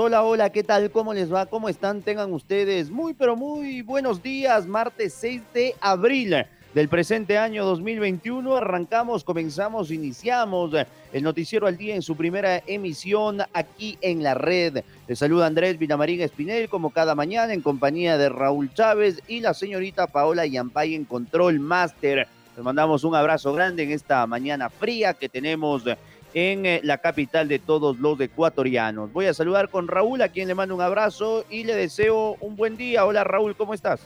Hola, hola, ¿qué tal? ¿Cómo les va? ¿Cómo están? Tengan ustedes muy, pero muy buenos días. Martes 6 de abril del presente año 2021. Arrancamos, comenzamos, iniciamos el noticiero al día en su primera emisión aquí en la red. Les saluda Andrés Villamarín Espinel como cada mañana en compañía de Raúl Chávez y la señorita Paola Yampay en Control Master. Les mandamos un abrazo grande en esta mañana fría que tenemos en eh, la capital de todos los ecuatorianos. Voy a saludar con Raúl, a quien le mando un abrazo y le deseo un buen día. Hola Raúl, ¿cómo estás?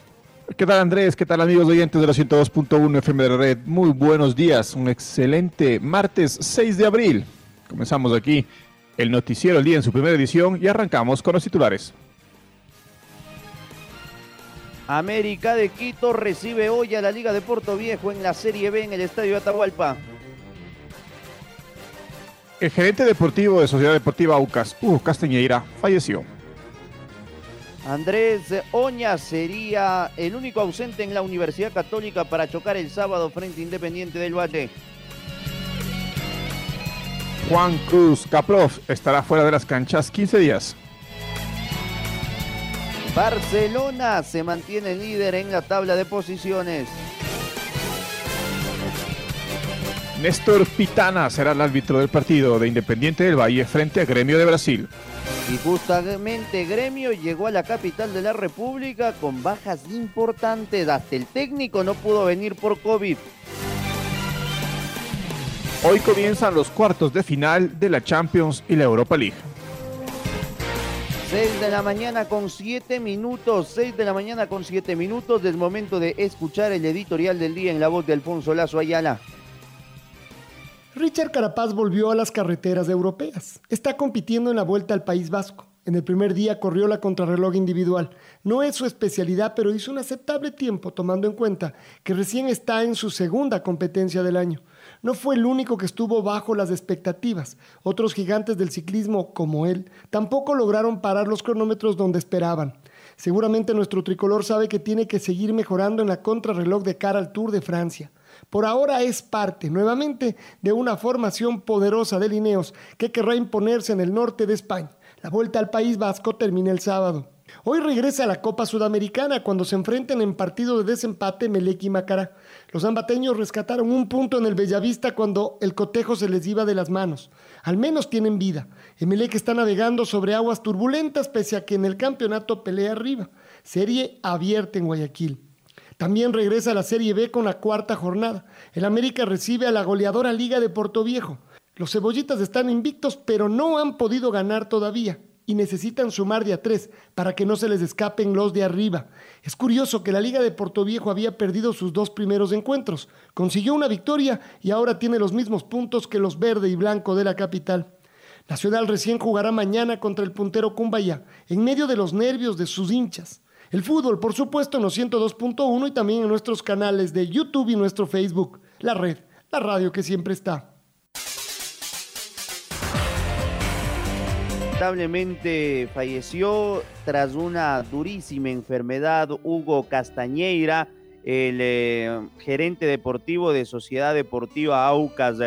¿Qué tal Andrés? ¿Qué tal amigos oyentes de la 102.1 FM de la red? Muy buenos días, un excelente martes 6 de abril. Comenzamos aquí el noticiero el día en su primera edición y arrancamos con los titulares. América de Quito recibe hoy a la Liga de Puerto Viejo en la Serie B en el Estadio Atahualpa. El gerente deportivo de Sociedad Deportiva Aucas, Hugo Castañeira, falleció. Andrés Oña sería el único ausente en la Universidad Católica para chocar el sábado frente Independiente del Valle. Juan Cruz Kaplov estará fuera de las canchas 15 días. Barcelona se mantiene líder en la tabla de posiciones. Néstor Pitana será el árbitro del partido de Independiente del Valle frente a Gremio de Brasil. Y justamente Gremio llegó a la capital de la República con bajas importantes. Hasta el técnico no pudo venir por COVID. Hoy comienzan los cuartos de final de la Champions y la Europa League. 6 de la mañana con 7 minutos, 6 de la mañana con 7 minutos, del momento de escuchar el editorial del día en la voz de Alfonso Lazo Ayala. Richard Carapaz volvió a las carreteras europeas. Está compitiendo en la Vuelta al País Vasco. En el primer día corrió la contrarreloj individual. No es su especialidad, pero hizo un aceptable tiempo tomando en cuenta que recién está en su segunda competencia del año. No fue el único que estuvo bajo las expectativas. Otros gigantes del ciclismo, como él, tampoco lograron parar los cronómetros donde esperaban. Seguramente nuestro tricolor sabe que tiene que seguir mejorando en la contrarreloj de cara al Tour de Francia. Por ahora es parte nuevamente de una formación poderosa de Lineos que querrá imponerse en el norte de España. La vuelta al País Vasco termina el sábado. Hoy regresa a la Copa Sudamericana cuando se enfrenten en partido de desempate Melec y Macará. Los ambateños rescataron un punto en el Bellavista cuando el cotejo se les iba de las manos. Al menos tienen vida. Emelec está navegando sobre aguas turbulentas pese a que en el campeonato pelea arriba. Serie abierta en Guayaquil. También regresa a la Serie B con la cuarta jornada. El América recibe a la goleadora Liga de Viejo. Los cebollitas están invictos, pero no han podido ganar todavía y necesitan sumar de a tres para que no se les escapen los de arriba. Es curioso que la Liga de Viejo había perdido sus dos primeros encuentros, consiguió una victoria y ahora tiene los mismos puntos que los verde y blanco de la capital. Nacional recién jugará mañana contra el puntero Cumbaya, en medio de los nervios de sus hinchas. El fútbol, por supuesto, en los 102.1 y también en nuestros canales de YouTube y nuestro Facebook. La red, la radio que siempre está. Lamentablemente falleció tras una durísima enfermedad Hugo Castañeira, el eh, gerente deportivo de Sociedad Deportiva Aucas.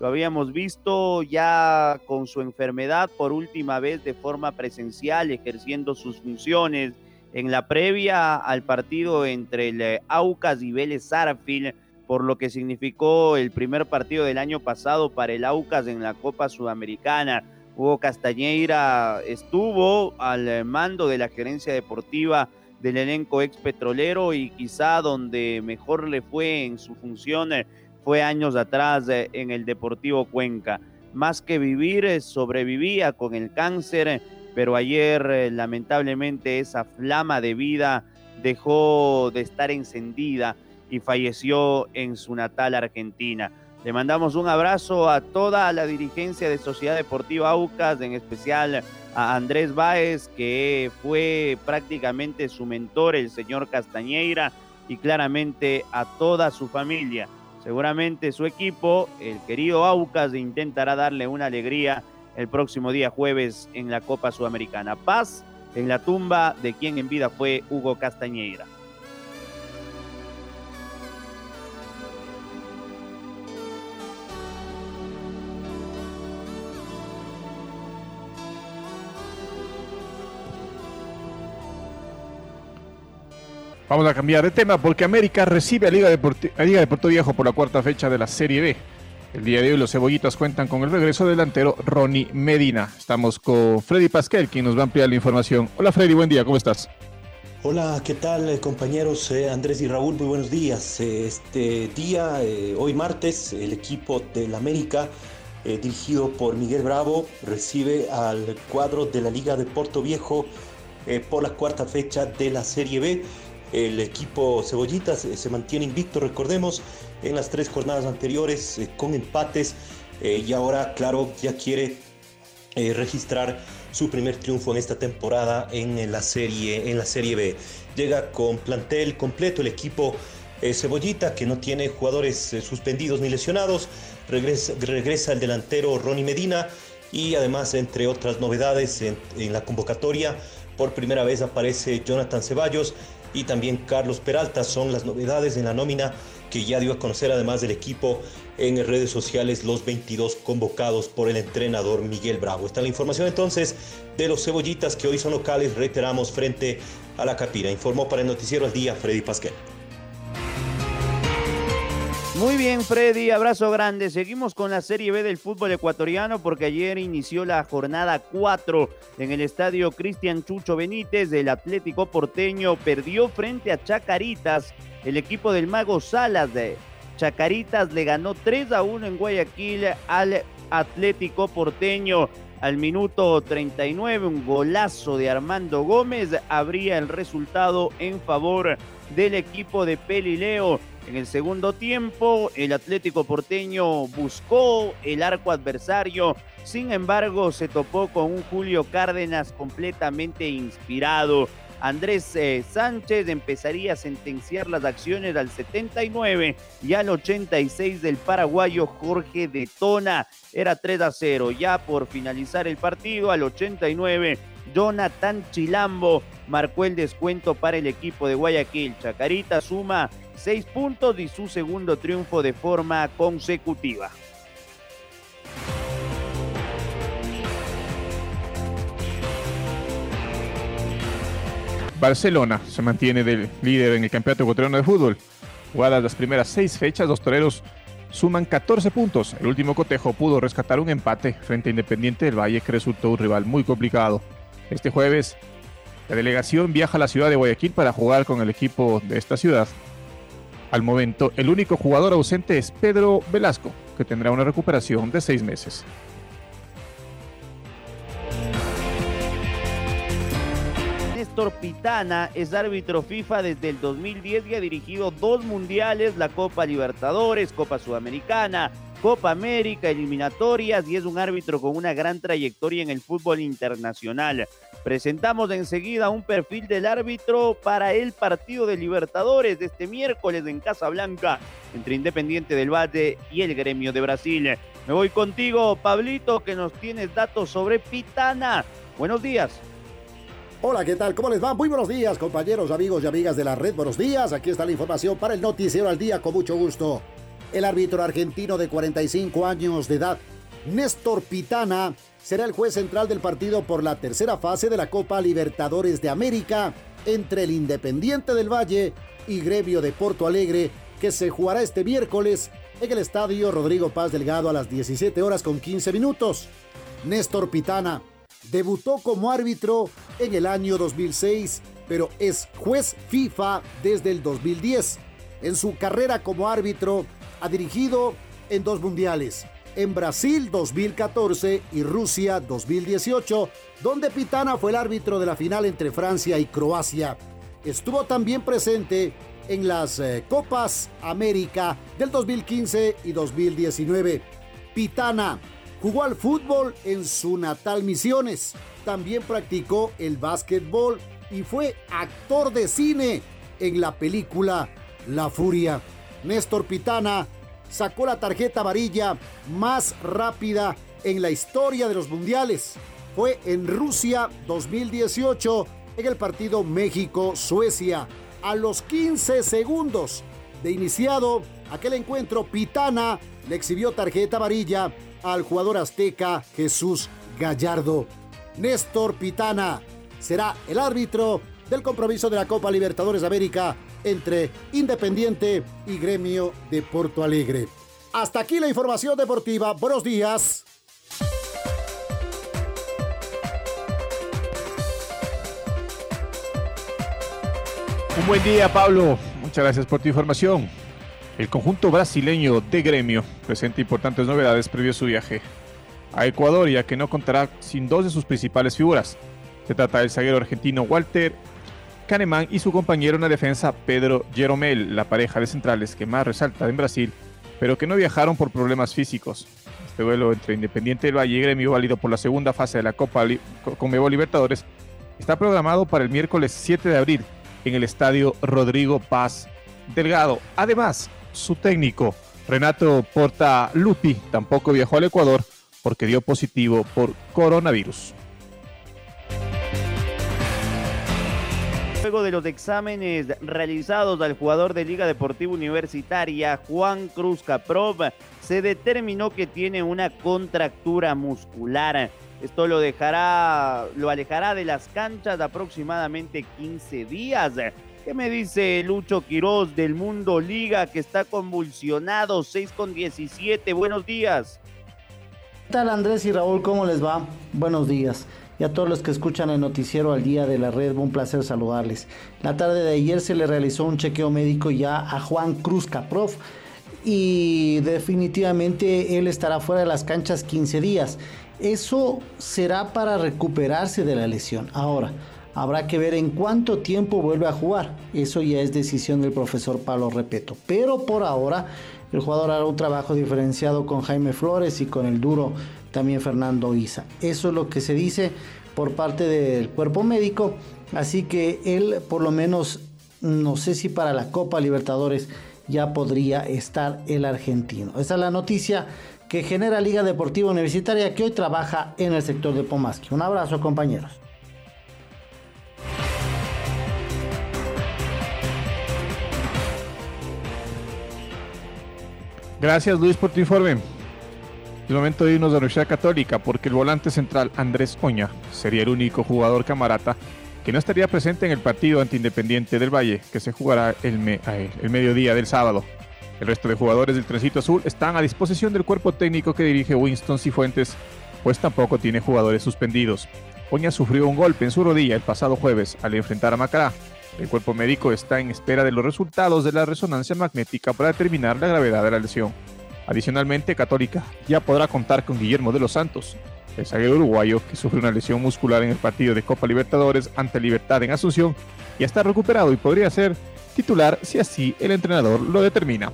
Lo habíamos visto ya con su enfermedad por última vez de forma presencial, ejerciendo sus funciones en la previa al partido entre el eh, Aucas y Vélez Sarfil, por lo que significó el primer partido del año pasado para el Aucas en la Copa Sudamericana. Hugo Castañeira estuvo al mando de la gerencia deportiva del elenco ex petrolero y quizá donde mejor le fue en su función eh, fue años atrás eh, en el Deportivo Cuenca. más que vivir, eh, sobrevivía con el cáncer, pero ayer eh, lamentablemente esa flama de vida dejó de estar encendida y falleció en su natal Argentina. Le mandamos un abrazo a toda la dirigencia de Sociedad Deportiva Aucas, en especial a Andrés Báez, que fue prácticamente su mentor, el señor Castañeira, y claramente a toda su familia. Seguramente su equipo, el querido Aucas, intentará darle una alegría el próximo día jueves en la Copa Sudamericana. Paz en la tumba de quien en vida fue Hugo Castañeira. Vamos a cambiar de tema porque América recibe a Liga, a Liga de Puerto Viejo por la cuarta fecha de la Serie B. El día de hoy los cebollitas cuentan con el regreso delantero Ronnie Medina. Estamos con Freddy Pasquel, quien nos va a ampliar la información. Hola Freddy, buen día, ¿cómo estás? Hola, ¿qué tal eh, compañeros eh, Andrés y Raúl? Muy buenos días. Eh, este día, hoy martes, el equipo del América, dirigido por Miguel Bravo, recibe al cuadro de la Liga de Puerto Viejo por la cuarta fecha de la Serie B. El equipo Cebollitas se mantiene invicto, recordemos, en las tres jornadas anteriores eh, con empates eh, y ahora, claro, ya quiere eh, registrar su primer triunfo en esta temporada en la serie, en la serie B. Llega con plantel completo el equipo Cebollita, que no tiene jugadores suspendidos ni lesionados. Regresa, regresa, el delantero Ronnie Medina y además, entre otras novedades en, en la convocatoria, por primera vez aparece Jonathan Ceballos y también Carlos Peralta. Son las novedades en la nómina que ya dio a conocer además del equipo en redes sociales los 22 convocados por el entrenador Miguel Bravo. Está la información entonces de los cebollitas que hoy son locales, reiteramos, frente a la Capira. Informó para el Noticiero al Día Freddy Pasquel. Muy bien, Freddy, abrazo grande. Seguimos con la Serie B del fútbol ecuatoriano porque ayer inició la jornada 4 en el estadio Cristian Chucho Benítez. El Atlético Porteño perdió frente a Chacaritas. El equipo del Mago Salas de Chacaritas le ganó 3 a 1 en Guayaquil al Atlético Porteño. Al minuto 39, un golazo de Armando Gómez abría el resultado en favor del equipo de Pelileo. En el segundo tiempo, el Atlético porteño buscó el arco adversario, sin embargo, se topó con un Julio Cárdenas completamente inspirado. Andrés eh, Sánchez empezaría a sentenciar las acciones al 79 y al 86 del paraguayo Jorge de Tona. Era 3 a 0. Ya por finalizar el partido, al 89, Jonathan Chilambo marcó el descuento para el equipo de Guayaquil. Chacarita suma seis puntos y su segundo triunfo de forma consecutiva. Barcelona se mantiene del líder en el campeonato ecuatoriano de fútbol. Jugadas las primeras seis fechas, los toreros suman 14 puntos. El último cotejo pudo rescatar un empate frente a Independiente del Valle, que resultó un rival muy complicado. Este jueves, la delegación viaja a la ciudad de Guayaquil para jugar con el equipo de esta ciudad. Al momento, el único jugador ausente es Pedro Velasco, que tendrá una recuperación de seis meses. Néstor Pitana es árbitro FIFA desde el 2010 y ha dirigido dos mundiales, la Copa Libertadores, Copa Sudamericana, Copa América, eliminatorias y es un árbitro con una gran trayectoria en el fútbol internacional. Presentamos enseguida un perfil del árbitro para el partido de Libertadores de este miércoles en Casablanca entre Independiente del Valle y el Gremio de Brasil. Me voy contigo, Pablito, que nos tienes datos sobre Pitana. Buenos días. Hola, ¿qué tal? ¿Cómo les va? Muy buenos días, compañeros, amigos y amigas de la red. Buenos días. Aquí está la información para el Noticiero al Día con mucho gusto. El árbitro argentino de 45 años de edad, Néstor Pitana, será el juez central del partido por la tercera fase de la Copa Libertadores de América entre el Independiente del Valle y Grevio de Porto Alegre, que se jugará este miércoles en el estadio Rodrigo Paz Delgado a las 17 horas con 15 minutos. Néstor Pitana debutó como árbitro en el año 2006, pero es juez FIFA desde el 2010. En su carrera como árbitro ha dirigido en dos mundiales, en Brasil 2014 y Rusia 2018, donde Pitana fue el árbitro de la final entre Francia y Croacia. Estuvo también presente en las eh, Copas América del 2015 y 2019. Pitana jugó al fútbol en su natal Misiones. También practicó el básquetbol y fue actor de cine en la película La Furia. Néstor Pitana sacó la tarjeta amarilla más rápida en la historia de los mundiales. Fue en Rusia 2018 en el partido México-Suecia. A los 15 segundos de iniciado aquel encuentro, Pitana le exhibió tarjeta amarilla al jugador azteca Jesús Gallardo. Néstor Pitana será el árbitro del compromiso de la Copa Libertadores de América entre Independiente y Gremio de Porto Alegre. Hasta aquí la información deportiva. Buenos días. Un buen día, Pablo. Muchas gracias por tu información. El conjunto brasileño de gremio presenta importantes novedades previo a su viaje a Ecuador, ya que no contará sin dos de sus principales figuras. Se trata del zaguero argentino Walter Kahneman y su compañero en la defensa Pedro Jeromel, la pareja de centrales que más resalta en Brasil, pero que no viajaron por problemas físicos. Este duelo entre Independiente del Valle y Gremio, válido por la segunda fase de la Copa Conmebol Libertadores, está programado para el miércoles 7 de abril en el estadio Rodrigo Paz Delgado. Además, su técnico, Renato Porta Lupi, tampoco viajó al Ecuador porque dio positivo por coronavirus. Luego de los exámenes realizados al jugador de Liga Deportiva Universitaria, Juan Cruz Caprov, se determinó que tiene una contractura muscular. Esto lo dejará, lo alejará de las canchas de aproximadamente 15 días. ¿Qué me dice Lucho Quiroz del Mundo Liga que está convulsionado 6 con 17? Buenos días. ¿Qué tal Andrés y Raúl? ¿Cómo les va? Buenos días. Y a todos los que escuchan el noticiero al día de la red, un placer saludarles. La tarde de ayer se le realizó un chequeo médico ya a Juan Cruz Caprov y definitivamente él estará fuera de las canchas 15 días. Eso será para recuperarse de la lesión. Ahora, habrá que ver en cuánto tiempo vuelve a jugar. Eso ya es decisión del profesor Pablo Repeto. Pero por ahora, el jugador hará un trabajo diferenciado con Jaime Flores y con el duro también Fernando Isa. Eso es lo que se dice por parte del cuerpo médico. Así que él, por lo menos, no sé si para la Copa Libertadores ya podría estar el argentino. Esa es la noticia que genera Liga Deportiva Universitaria que hoy trabaja en el sector de Pomasqui. Un abrazo compañeros. Gracias Luis por tu informe. Es momento de irnos a Universidad Católica porque el volante central Andrés Oña sería el único jugador camarata que no estaría presente en el partido ante Independiente del Valle que se jugará el, el mediodía del sábado. El resto de jugadores del Trencito Azul están a disposición del cuerpo técnico que dirige Winston Cifuentes, pues tampoco tiene jugadores suspendidos. Oña sufrió un golpe en su rodilla el pasado jueves al enfrentar a Macará. El cuerpo médico está en espera de los resultados de la resonancia magnética para determinar la gravedad de la lesión. Adicionalmente, Católica ya podrá contar con Guillermo de los Santos, el zaguero uruguayo que sufrió una lesión muscular en el partido de Copa Libertadores ante Libertad en Asunción, ya está recuperado y podría ser titular si así el entrenador lo determina.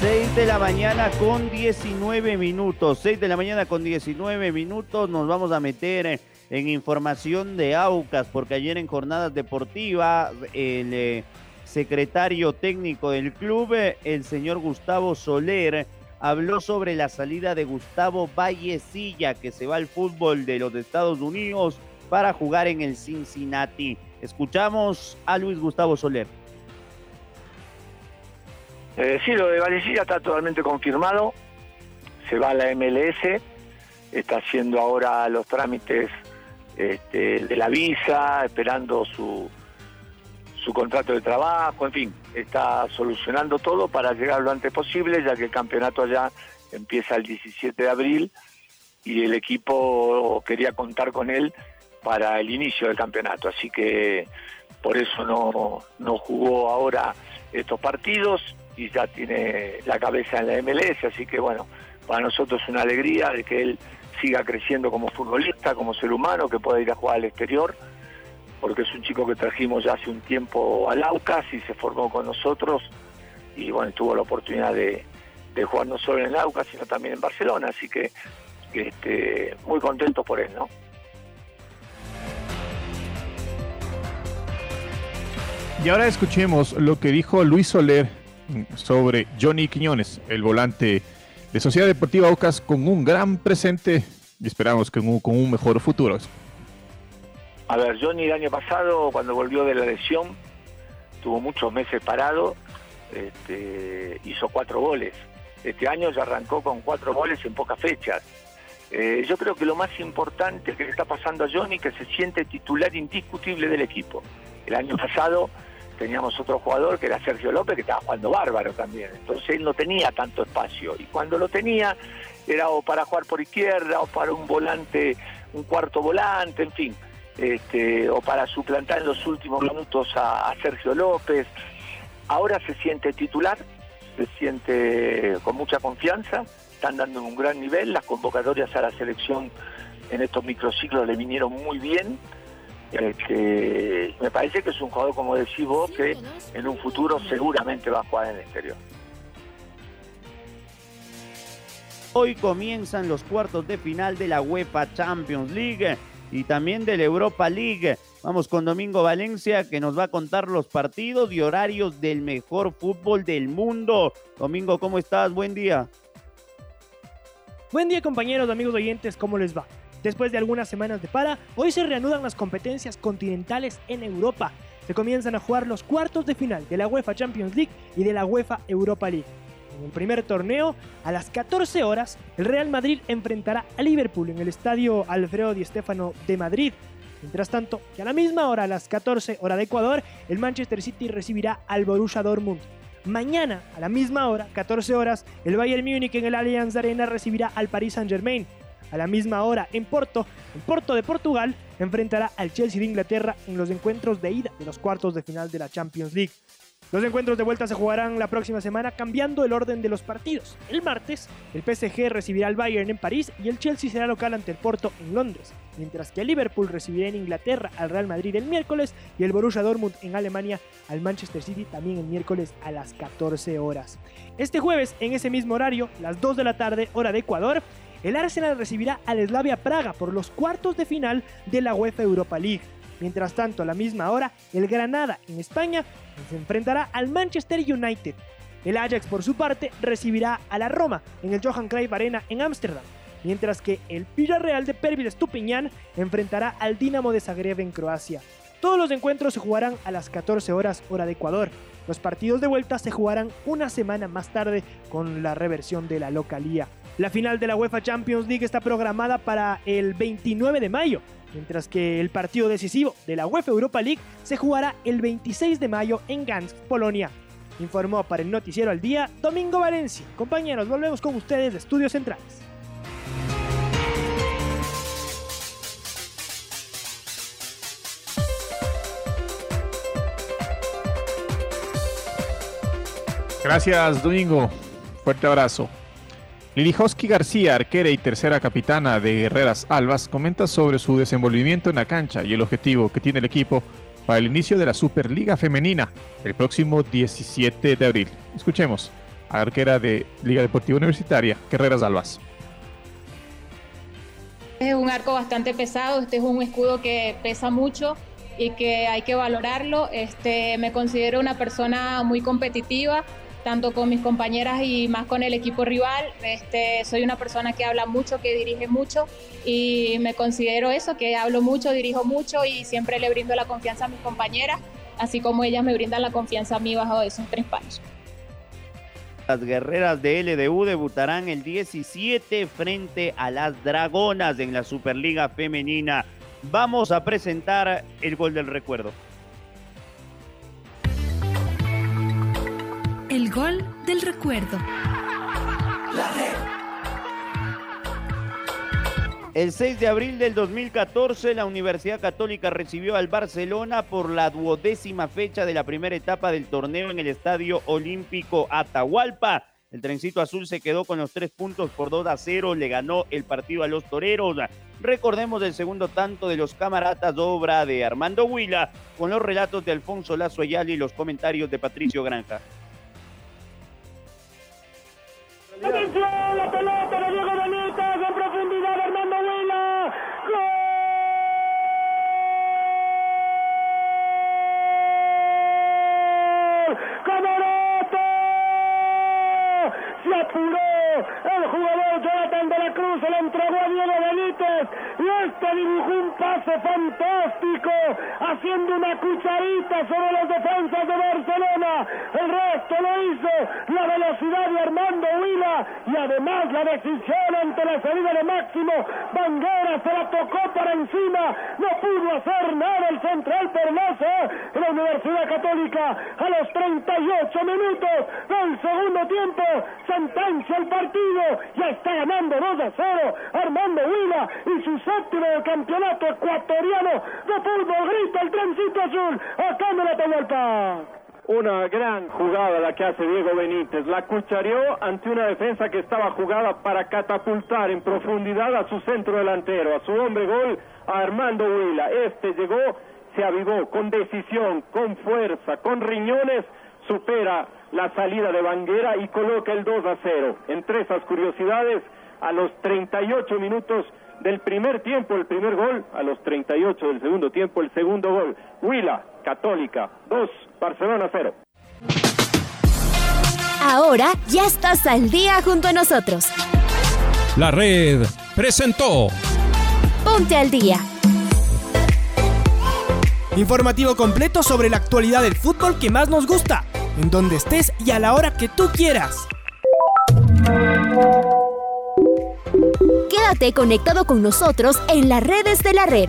Seis de la mañana con 19 minutos. 6 de la mañana con 19 minutos. Nos vamos a meter en información de Aucas, porque ayer en jornadas deportivas el eh, secretario técnico del club, el señor Gustavo Soler, habló sobre la salida de Gustavo Vallecilla, que se va al fútbol de los Estados Unidos para jugar en el Cincinnati. Escuchamos a Luis Gustavo Soler. Eh, sí, lo de Vallecilla está totalmente confirmado. Se va a la MLS, está haciendo ahora los trámites este, de la visa, esperando su, su contrato de trabajo, en fin, está solucionando todo para llegar lo antes posible, ya que el campeonato allá empieza el 17 de abril y el equipo quería contar con él para el inicio del campeonato. Así que por eso no, no jugó ahora estos partidos y ya tiene la cabeza en la MLS, así que bueno, para nosotros es una alegría de que él siga creciendo como futbolista, como ser humano, que pueda ir a jugar al exterior, porque es un chico que trajimos ya hace un tiempo al Aucas y se formó con nosotros y bueno, tuvo la oportunidad de, de jugar no solo en el Aucas, sino también en Barcelona, así que este, muy contento por él, ¿no? Y ahora escuchemos lo que dijo Luis Soler sobre Johnny Quiñones, el volante de Sociedad Deportiva Aucas con un gran presente y esperamos que con un mejor futuro. A ver, Johnny el año pasado, cuando volvió de la lesión, tuvo muchos meses parado, este, hizo cuatro goles. Este año ya arrancó con cuatro goles en pocas fechas. Eh, yo creo que lo más importante que le está pasando a Johnny es que se siente titular indiscutible del equipo. El año pasado teníamos otro jugador que era Sergio López que estaba jugando bárbaro también. Entonces él no tenía tanto espacio. Y cuando lo tenía era o para jugar por izquierda o para un volante, un cuarto volante, en fin. Este, o para suplantar en los últimos minutos a, a Sergio López. Ahora se siente titular, se siente con mucha confianza, están dando un gran nivel, las convocatorias a la selección en estos microciclos le vinieron muy bien. Este, me parece que es un jugador, como decís vos, que en un futuro seguramente va a jugar en el exterior. Hoy comienzan los cuartos de final de la UEFA Champions League y también de la Europa League. Vamos con Domingo Valencia que nos va a contar los partidos y horarios del mejor fútbol del mundo. Domingo, ¿cómo estás? Buen día. Buen día compañeros, amigos oyentes, ¿cómo les va? Después de algunas semanas de para, hoy se reanudan las competencias continentales en Europa. Se comienzan a jugar los cuartos de final de la UEFA Champions League y de la UEFA Europa League. En el primer torneo, a las 14 horas, el Real Madrid enfrentará a Liverpool en el estadio Alfredo Di Stéfano de Madrid. Mientras tanto, que a la misma hora, a las 14 horas de Ecuador, el Manchester City recibirá al Borussia Dortmund. Mañana, a la misma hora, 14 horas, el Bayern Múnich en el Allianz Arena recibirá al Paris Saint-Germain. A la misma hora, en Porto, el Porto de Portugal enfrentará al Chelsea de Inglaterra en los encuentros de ida de los cuartos de final de la Champions League. Los encuentros de vuelta se jugarán la próxima semana cambiando el orden de los partidos. El martes, el PSG recibirá al Bayern en París y el Chelsea será local ante el Porto en Londres, mientras que el Liverpool recibirá en Inglaterra al Real Madrid el miércoles y el Borussia Dortmund en Alemania al Manchester City también el miércoles a las 14 horas. Este jueves, en ese mismo horario, las 2 de la tarde, hora de Ecuador, el Arsenal recibirá al Slavia Praga por los cuartos de final de la UEFA Europa League. Mientras tanto, a la misma hora, el Granada en España se enfrentará al Manchester United. El Ajax, por su parte, recibirá a la Roma en el Johan Cruyff Arena en Ámsterdam, mientras que el Villarreal de Pervis Estupiñán enfrentará al Dinamo de Zagreb en Croacia. Todos los encuentros se jugarán a las 14 horas hora de Ecuador. Los partidos de vuelta se jugarán una semana más tarde con la reversión de la localía. La final de la UEFA Champions League está programada para el 29 de mayo, mientras que el partido decisivo de la UEFA Europa League se jugará el 26 de mayo en Gdansk, Polonia. Informó para el Noticiero al Día Domingo Valencia. Compañeros, volvemos con ustedes de Estudios Centrales. Gracias, Domingo. Fuerte abrazo. Lilijoski García, arquera y tercera capitana de Guerreras Albas, comenta sobre su desenvolvimiento en la cancha y el objetivo que tiene el equipo para el inicio de la Superliga Femenina el próximo 17 de abril. Escuchemos a arquera de Liga Deportiva Universitaria, Guerreras Albas. Es un arco bastante pesado, este es un escudo que pesa mucho y que hay que valorarlo. Este, me considero una persona muy competitiva, tanto con mis compañeras y más con el equipo rival. Este, soy una persona que habla mucho, que dirige mucho y me considero eso, que hablo mucho, dirijo mucho y siempre le brindo la confianza a mis compañeras, así como ellas me brindan la confianza a mí bajo esos tres palos. Las guerreras de LDU debutarán el 17 frente a las Dragonas en la Superliga Femenina. Vamos a presentar el gol del recuerdo. Gol del recuerdo. El 6 de abril del 2014, la Universidad Católica recibió al Barcelona por la duodécima fecha de la primera etapa del torneo en el Estadio Olímpico Atahualpa. El trencito azul se quedó con los tres puntos por 2 a 0, le ganó el partido a los toreros. Recordemos el segundo tanto de los camaratas, obra de Armando Huila, con los relatos de Alfonso Lazo Ayala y los comentarios de Patricio Granja. Atención, la pelota de Diego Benítez en profundidad, Armando Huila. ¡Gol! ¡Camarote! Se apuró el jugador Jonathan de la Cruz, se entregó a Diego Benítez y este dibujó un pase fantástico, haciendo una cucharita sobre las defensas de Barcelona. El lo hizo la velocidad de Armando Huila y además la decisión ante la salida de Máximo. Banguera se la tocó para encima, no pudo hacer nada el central pernoso de la Universidad Católica a los 38 minutos del segundo tiempo. Sentencia el partido, ya está ganando 2 a 0 Armando Huila y su séptimo campeonato ecuatoriano de fútbol. Grita el trencito azul, acá en la Atahualpa. Una gran jugada la que hace Diego Benítez. La cuchareó ante una defensa que estaba jugada para catapultar en profundidad a su centro delantero, a su hombre gol, a Armando Huila. Este llegó, se avivó con decisión, con fuerza, con riñones, supera la salida de Banguera y coloca el 2 a 0. Entre esas curiosidades, a los 38 minutos del primer tiempo, el primer gol, a los 38 del segundo tiempo, el segundo gol. Huila, Católica, 2, Barcelona 0. Ahora ya estás al día junto a nosotros. La red presentó Ponte al día. Informativo completo sobre la actualidad del fútbol que más nos gusta, en donde estés y a la hora que tú quieras. Quédate conectado con nosotros en las redes de la red.